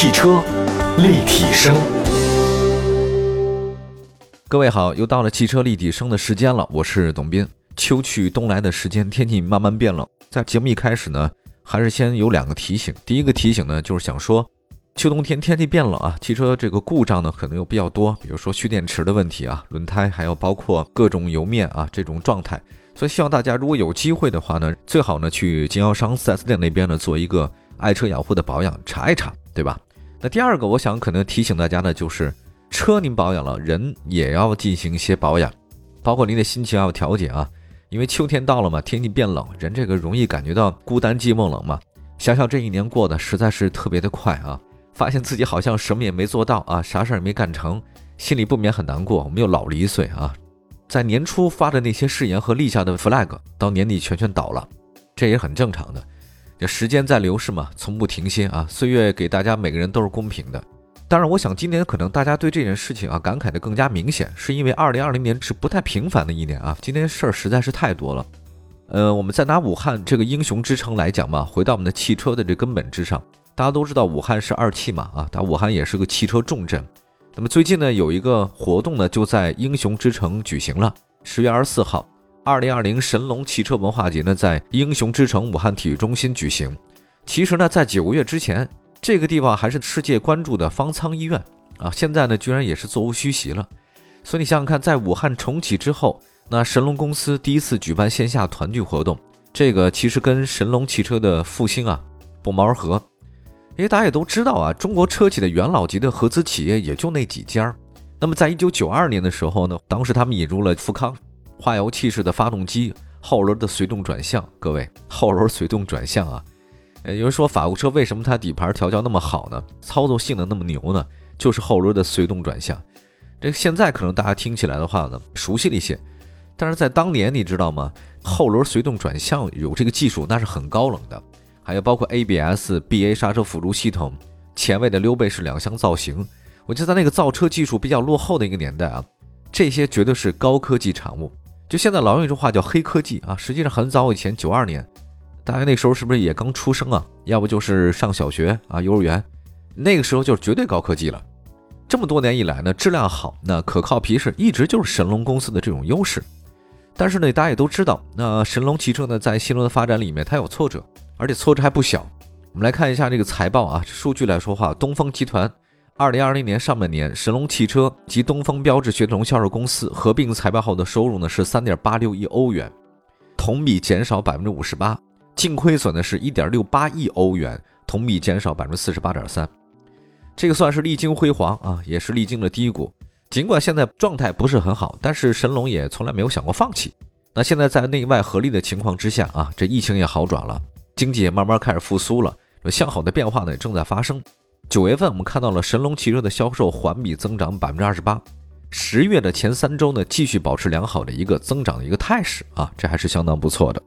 汽车立体声，各位好，又到了汽车立体声的时间了，我是董斌。秋去冬来的时间，天气慢慢变冷，在节目一开始呢，还是先有两个提醒。第一个提醒呢，就是想说，秋冬天天气变冷啊，汽车这个故障呢可能又比较多，比如说蓄电池的问题啊，轮胎，还有包括各种油面啊这种状态。所以希望大家如果有机会的话呢，最好呢去经销商 4S 店那边呢做一个爱车养护的保养，查一查，对吧？那第二个，我想可能提醒大家呢，就是车您保养了，人也要进行一些保养，包括您的心情要调节啊。因为秋天到了嘛，天气变冷，人这个容易感觉到孤单、寂寞、冷嘛。想想这一年过得实在是特别的快啊，发现自己好像什么也没做到啊，啥事儿也没干成，心里不免很难过。我们又老了一岁啊。在年初发的那些誓言和立下的 flag，到年底全全倒了，这也很正常的。这时间在流逝嘛，从不停歇啊。岁月给大家每个人都是公平的。当然，我想今年可能大家对这件事情啊感慨的更加明显，是因为二零二零年是不太平凡的一年啊。今天事儿实在是太多了。呃，我们再拿武汉这个英雄之城来讲嘛，回到我们的汽车的这根本之上，大家都知道武汉是二汽嘛啊，但武汉也是个汽车重镇。那么最近呢，有一个活动呢，就在英雄之城举行了。十月二十四号，二零二零神龙汽车文化节呢，在英雄之城武汉体育中心举行。其实呢，在九个月之前，这个地方还是世界关注的方舱医院啊，现在呢，居然也是座无虚席了。所以你想想看，在武汉重启之后，那神龙公司第一次举办线下团聚活动，这个其实跟神龙汽车的复兴啊不谋而合。因为大家也都知道啊，中国车企的元老级的合资企业也就那几家。那么在一九九二年的时候呢，当时他们引入了富康化油器式的发动机，后轮的随动转向。各位，后轮随动转向啊，呃，有人说法国车为什么它底盘调教那么好呢？操作性能那么牛呢？就是后轮的随动转向。这现在可能大家听起来的话呢，熟悉了一些，但是在当年你知道吗？后轮随动转向有这个技术，那是很高冷的。还有包括 ABS、BA 刹车辅助系统，前卫的溜背式两厢造型。我记得在那个造车技术比较落后的一个年代啊，这些绝对是高科技产物。就现在老用一句话叫黑科技啊，实际上很早以前，九二年，大家那时候是不是也刚出生啊？要不就是上小学啊、幼儿园，那个时候就是绝对高科技了。这么多年以来呢，质量好，那可靠皮实，一直就是神龙公司的这种优势。但是呢，大家也都知道，那神龙汽车呢，在新轮的发展里面，它有挫折。而且挫折还不小，我们来看一下这个财报啊，数据来说话，东风集团二零二零年上半年，神龙汽车及东风标致雪铁龙销售公司合并财报后的收入呢是三点八六亿欧元，同比减少百分之五十八，净亏损呢是一点六八亿欧元，同比减少百分之四十八点三，这个算是历经辉煌啊，也是历经了低谷。尽管现在状态不是很好，但是神龙也从来没有想过放弃。那现在在内外合力的情况之下啊，这疫情也好转了。经济也慢慢开始复苏了，向好的变化呢也正在发生。九月份我们看到了神龙汽车的销售环比增长百分之二十八，十月的前三周呢继续保持良好的一个增长的一个态势啊，这还是相当不错的。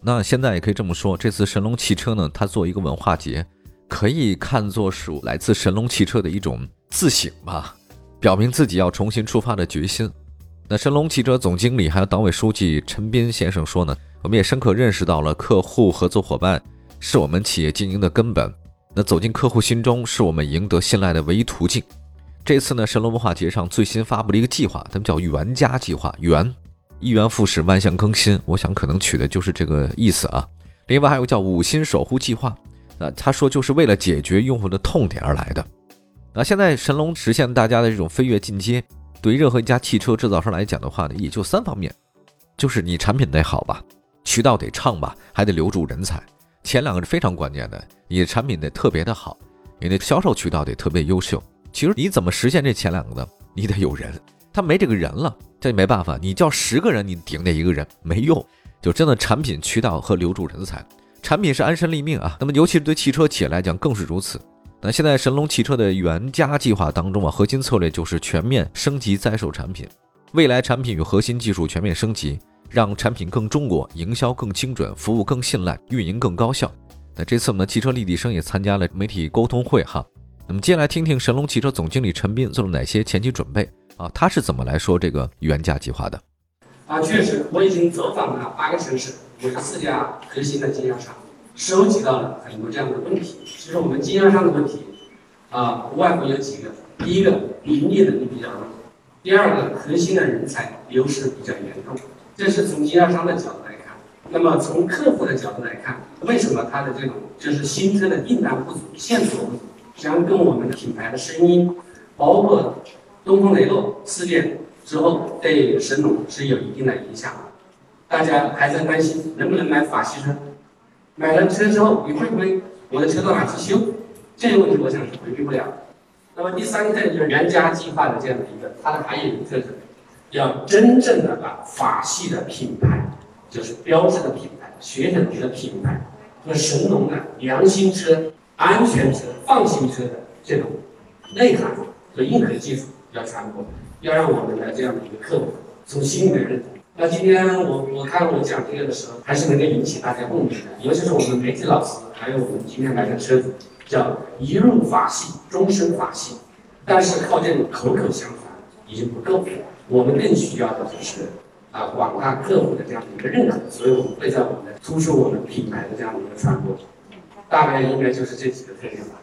那现在也可以这么说，这次神龙汽车呢，它做一个文化节，可以看作是来自神龙汽车的一种自省吧，表明自己要重新出发的决心。那神龙汽车总经理还有党委书记陈斌先生说呢。我们也深刻认识到了客户合作伙伴是我们企业经营的根本，那走进客户心中是我们赢得信赖的唯一途径。这次呢，神龙文化节上最新发布了一个计划，他们叫“元家计划”，元一元复始，万象更新，我想可能取的就是这个意思啊。另外还有叫“五星守护计划”，那他说就是为了解决用户的痛点而来的。那现在神龙实现大家的这种飞跃进阶，对于任何一家汽车制造商来讲的话呢，也就三方面，就是你产品得好吧。渠道得畅吧，还得留住人才，前两个是非常关键的。你的产品得特别的好，你的销售渠道得特别优秀。其实你怎么实现这前两个呢？你得有人，他没这个人了，这没办法。你叫十个人，你顶那一个人没用。就真的产品、渠道和留住人才，产品是安身立命啊。那么尤其是对汽车企业来讲更是如此。那现在神龙汽车的原家计划当中啊，核心策略就是全面升级在售产品，未来产品与核心技术全面升级。让产品更中国，营销更精准，服务更信赖，运营更高效。那这次我们汽车立体声也参加了媒体沟通会哈。那么接下来听听神龙汽车总经理陈斌做了哪些前期准备啊？他是怎么来说这个原价计划的？啊，确实，我已经走访了八个城市，五十四家核心的经销商，收集到了很多这样的问题。其实我们经销商的问题，啊，无外乎有几个：第一个，盈利能力比较弱；第二个，核心的人才流失比较严重。这是从经销商的角度来看。那么从客户的角度来看，为什么他的这种就是新车的订单不足、线索不足？实际上跟我们的品牌的声音，包括东风雷诺事件之后对神龙是有一定的影响。大家还在担心能不能买法系车，买了车之后你会不会我的车到哪去修？这个问题我想是回避不了。那么第三个就是原家计划的这样的一个，它的还有一个特征，要真正的把法系的品牌，就是标志的品牌、学生级的品牌和神龙的良心车、安全车、放心车的这种内涵和硬核技术要传播，要让我们的这样的一个客户从心里面认同。那今天我我看我讲这个的时候，还是能够引起大家共鸣的，尤其是我们媒体老师，还有我们今天来的车主。叫一入法系，终身法系，但是靠这种口口相传已经不够，我们更需要的就是啊广大客户的这样的一个认可，所以我们会在我们的突出我们品牌的这样的一个传播，大概应该就是这几个特点吧。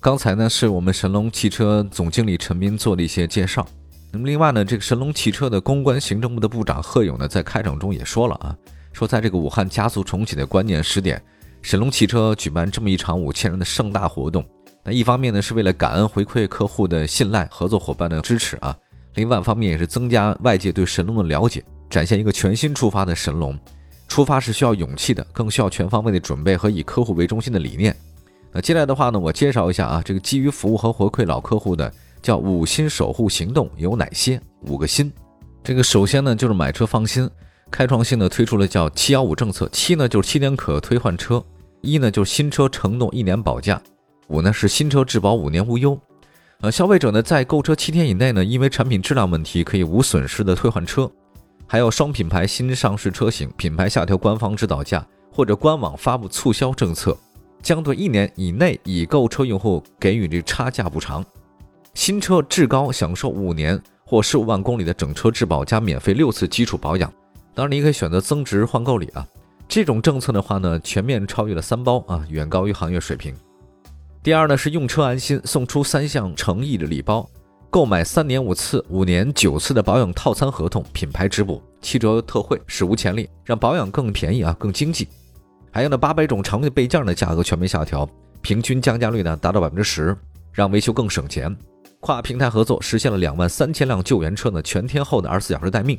刚才呢是我们神龙汽车总经理陈斌做的一些介绍，那么另外呢，这个神龙汽车的公关行政部的部长贺勇呢在开场中也说了啊，说在这个武汉加速重启的关键时点。神龙汽车举办这么一场五千人的盛大活动，那一方面呢是为了感恩回馈客户的信赖、合作伙伴的支持啊，另外一方面也是增加外界对神龙的了解，展现一个全新出发的神龙。出发是需要勇气的，更需要全方位的准备和以客户为中心的理念。那接下来的话呢，我介绍一下啊，这个基于服务和回馈老客户的叫五星守护行动有哪些？五个新。这个首先呢就是买车放心，开创性的推出了叫七幺五政策，七呢就是七年可退换车。一呢就是新车承诺一年保价，五呢是新车质保五年无忧。呃，消费者呢在购车七天以内呢，因为产品质量问题可以无损失的退换车。还有双品牌新上市车型，品牌下调官方指导价或者官网发布促销政策，将对一年以内已购车用户给予这差价补偿。新车质高享受五年或十五万公里的整车质保加免费六次基础保养。当然，你可以选择增值换购礼啊。这种政策的话呢，全面超越了三包啊，远高于行业水平。第二呢是用车安心，送出三项诚意的礼包，购买三年五次、五年九次的保养套餐合同，品牌直补七折特惠，史无前例，让保养更便宜啊，更经济。还有呢八百种常规备件的价格全面下调，平均降价率呢达到百分之十，让维修更省钱。跨平台合作实现了两万三千辆救援车呢全天候的二十四小时待命，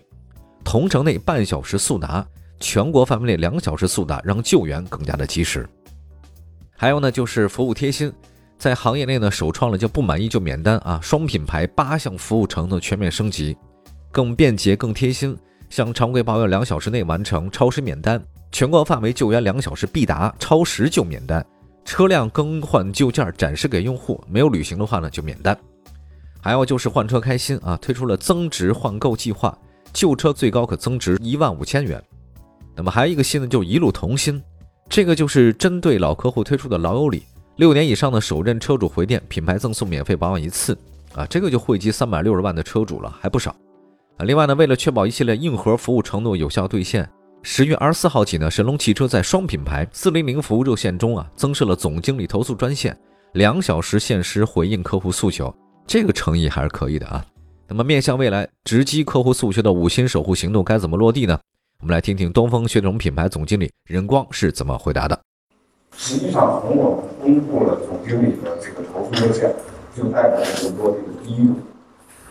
同城内半小时速达。全国范围内两小时速达，让救援更加的及时。还有呢，就是服务贴心，在行业内呢首创了叫不满意就免单啊，双品牌八项服务承诺全面升级，更便捷更贴心。像常规保养两小时内完成，超时免单；全国范围救援两小时必达，超时就免单。车辆更换旧件展示给用户，没有旅行的话呢就免单。还有就是换车开心啊，推出了增值换购计划，旧车最高可增值一万五千元。那么还有一个新的，就一路同心，这个就是针对老客户推出的老友礼，六年以上的首任车主回电，品牌赠送免费保养一次，啊，这个就惠及三百六十万的车主了，还不少。啊，另外呢，为了确保一系列硬核服务承诺有效兑现，十月二十四号起呢，神龙汽车在双品牌四零零服务热线中啊，增设了总经理投诉专线，两小时限时回应客户诉求，这个诚意还是可以的啊。那么面向未来直击客户诉求的五星守护行动该怎么落地呢？我们来听听东风雪铁龙品牌总经理任光是怎么回答的。实际上，从我们公布了总经理的这个投诉热线，就代表了落地的第一步。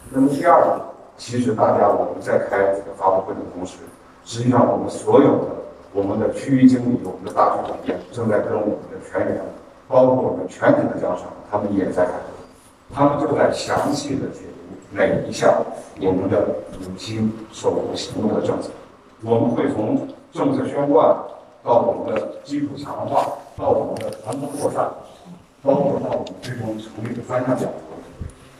那么第二步，其实大家我们在开这个发布会的同时，实际上我们所有的我们的区域经理、我们的大区总监正在跟我们的全员，包括我们全体的经销商，他们也在开会，他们就在详细的解读每一项我们的五星守护行动的政策。我们会从政策宣贯到我们的基础强化，到我们的传播扩散，包括到我们最终成立的三项讲座。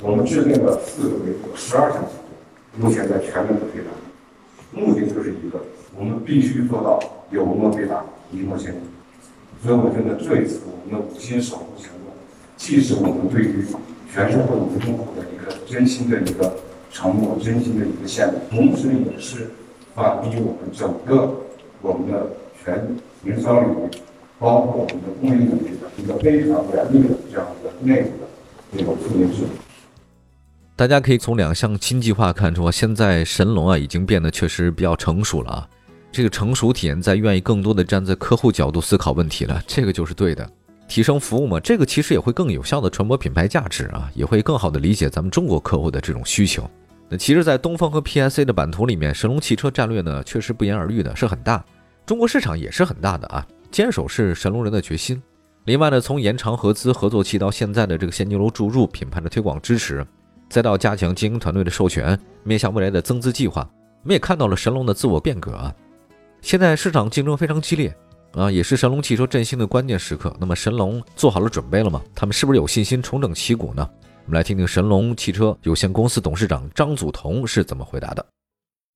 我们制定了四个维度，十二项讲座，目前在全面的推展。目的就是一个，我们必须做到有诺必达，一诺千金。所以我觉得这一次我们的五星守护行动，既是我们对于全社会我们用户的一个真心的一个承诺，真心的一个献礼，同时也是。反逼我们整个我们的全营销领域，包括我们的供应领域的一个非常严厉的这样一个内部的这种负面事。大家可以从两项新计划看出，现在神龙啊已经变得确实比较成熟了啊。这个成熟体现在愿意更多的站在客户角度思考问题了，这个就是对的。提升服务嘛，这个其实也会更有效的传播品牌价值啊，也会更好的理解咱们中国客户的这种需求。那其实，在东风和 PSA 的版图里面，神龙汽车战略呢确实不言而喻的是很大，中国市场也是很大的啊。坚守是神龙人的决心。另外呢，从延长合资合作期到现在的这个现金流注入、品牌的推广支持。再到加强经营团队的授权，面向未来的增资计划，我们也看到了神龙的自我变革啊。现在市场竞争非常激烈啊，也是神龙汽车振兴的关键时刻。那么神龙做好了准备了吗？他们是不是有信心重整旗鼓呢？我们来听听神龙汽车有限公司董事长张祖同是怎么回答的。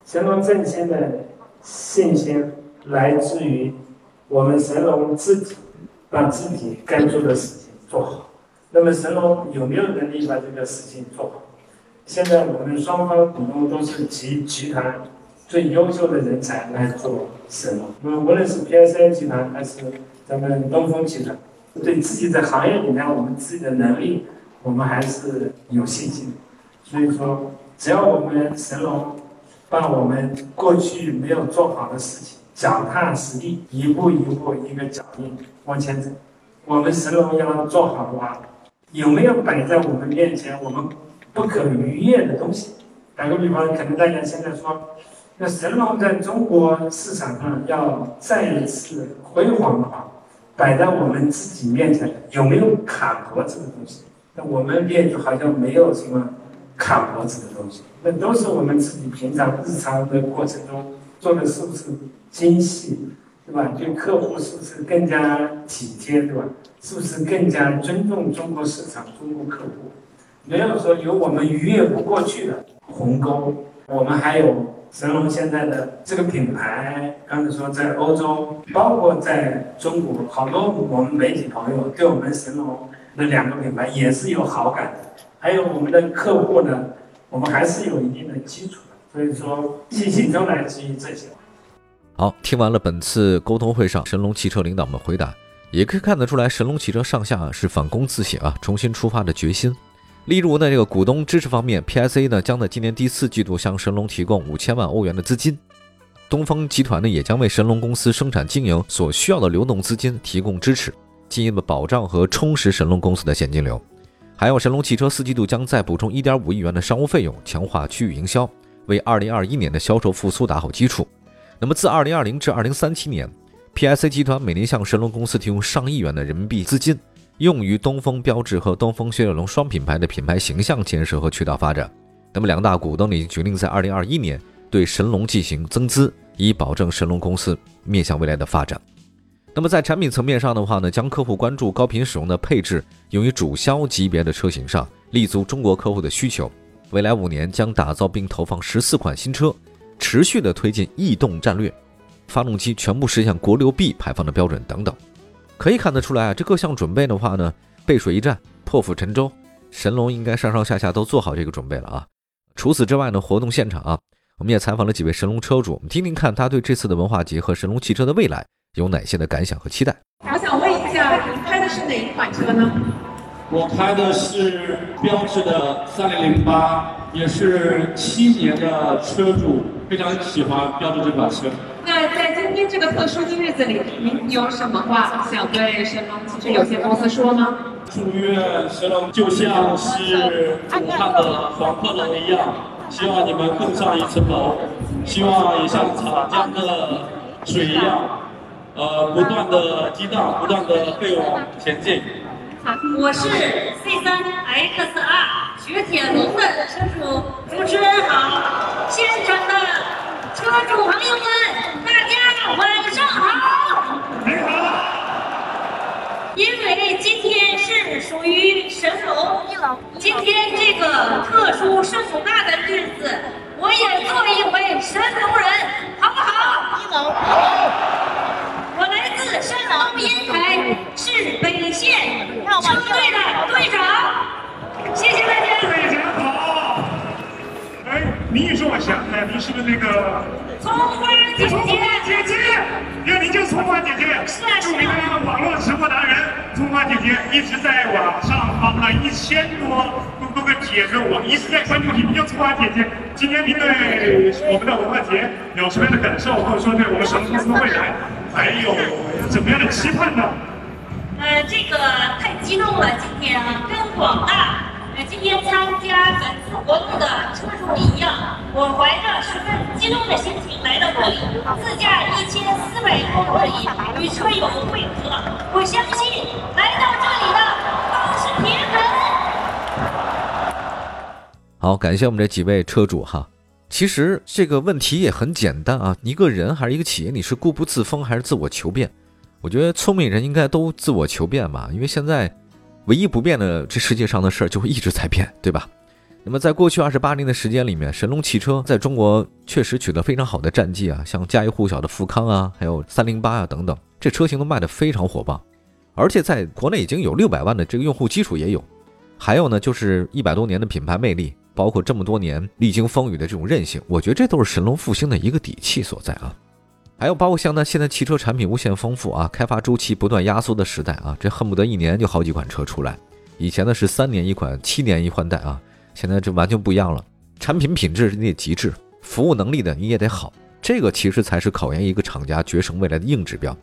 神龙振兴的信心来自于我们神龙自己把自己该做的事情做好。那么神龙有没有能力把这个事情做好？现在我们双方股东都是集集团最优秀的人才来做神龙，那么无论是 PSA 集团还是咱们东风集团，对自己在行业里面我们自己的能力，我们还是有信心。所以说，只要我们神龙把我们过去没有做好的事情脚踏实地，一步一步一个脚印往前走，我们神龙要做好的话，有没有摆在我们面前我们？不可逾越的东西。打个比方，可能大家现在说，那神龙在中国市场上要再一次辉煌的话，摆在我们自己面前有没有卡脖子的东西？那我们店就好像没有什么卡脖子的东西，那都是我们自己平常日常的过程中做的是不是精细，对吧？对客户是不是更加体贴，对吧？是不是更加尊重中国市场、中国客户？没有说有我们逾越不过去的鸿沟，我们还有神龙现在的这个品牌，刚才说在欧洲，包括在中国，好多我们媒体朋友对我们神龙那两个品牌也是有好感的，还有我们的客户呢，我们还是有一定的基础的，所以说信心都来自于这些。好，听完了本次沟通会上神龙汽车领导们回答，也可以看得出来，神龙汽车上下是反躬自省啊，重新出发的决心。例如呢，这个股东支持方面，PSA 呢将在今年第四季度向神龙提供五千万欧元的资金，东风集团呢也将为神龙公司生产经营所需要的流动资金提供支持，进一步保障和充实神龙公司的现金流。还有神龙汽车四季度将再补充一点五亿元的商务费用，强化区域营销，为二零二一年的销售复苏打好基础。那么自二零二零至二零三七年，PSA 集团每年向神龙公司提供上亿元的人民币资金。用于东风标致和东风雪铁龙双品牌的品牌形象建设和渠道发展。那么两大股东已经决定在二零二一年对神龙进行增资，以保证神龙公司面向未来的发展。那么在产品层面上的话呢，将客户关注高频使用的配置用于主销级别的车型上，立足中国客户的需求。未来五年将打造并投放十四款新车，持续的推进逸动战略，发动机全部实现国六 B 排放的标准等等。可以看得出来啊，这各项准备的话呢，背水一战，破釜沉舟，神龙应该上上下下都做好这个准备了啊。除此之外呢，活动现场啊，我们也采访了几位神龙车主，我们听听看他对这次的文化节和神龙汽车的未来有哪些的感想和期待。我想问一下，您开的是哪一款车呢？我开的是标致的三零零八，也是七年的车主，非常喜欢标致这款车。那在今天这个特殊的日子里，您有什么话想对神龙汽车有限公司说吗？祝愿神龙就像是武汉的黄鹤楼一样，希望你们更上一层楼，希望也像长江的水一样，呃，不断的激荡，不断的飞往前进。我是 C 三 X 二雪铁龙的车主，主持人好，现场的车主朋友们，大家晚上好。你好。因为今天是属于神龙，今天这个特殊盛大的日子，我也做一回神龙人，好不好？一楼。烟台市北县。车队的队长，谢谢大家。队长好。哎，你一说我想起来，你是不是那个葱花姐姐？葱花姐姐，原来你就是葱花姐姐。是啊，著名的那个网络直播达人，葱花姐姐。一直在网上发了一千多多多个帖子，我一直在关注你，叫葱花姐姐。今天您对我们的文化节有什么样的感受，或者说对我们什么公司的未来还有怎么样的期盼呢？呃，这个太激动了，今天啊，跟广大呃今天参加本次活动的车主一样，我怀着十分激动的心情来到这里，自驾一千四百公里与车友会合，我相信来到这里的都是铁粉。好，感谢我们这几位车主哈。其实这个问题也很简单啊，一个人还是一个企业，你是固步自封还是自我求变？我觉得聪明人应该都自我求变吧，因为现在唯一不变的，这世界上的事儿就会一直在变，对吧？那么在过去二十八年的时间里面，神龙汽车在中国确实取得非常好的战绩啊，像家喻户晓的富康啊，还有三零八啊等等，这车型都卖得非常火爆，而且在国内已经有六百万的这个用户基础也有，还有呢就是一百多年的品牌魅力，包括这么多年历经风雨的这种韧性，我觉得这都是神龙复兴的一个底气所在啊。还有包括像呢，现在汽车产品无限丰富啊，开发周期不断压缩的时代啊，这恨不得一年就好几款车出来。以前呢是三年一款，七年一换代啊，现在这完全不一样了。产品品质你得极致，服务能力的你也得好，这个其实才是考验一个厂家决胜未来的硬指标。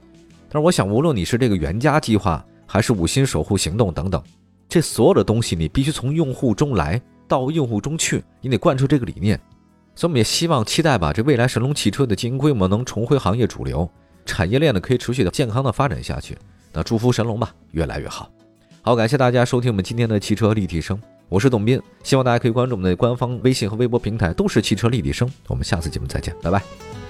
但是我想，无论你是这个原家计划，还是五星守护行动等等，这所有的东西你必须从用户中来到用户中去，你得贯彻这个理念。所以我们也希望期待吧，这未来神龙汽车的经营规模能重回行业主流，产业链呢可以持续的健康的发展下去。那祝福神龙吧，越来越好。好，感谢大家收听我们今天的汽车立体声，我是董斌，希望大家可以关注我们的官方微信和微博平台，都是汽车立体声。我们下次节目再见，拜拜。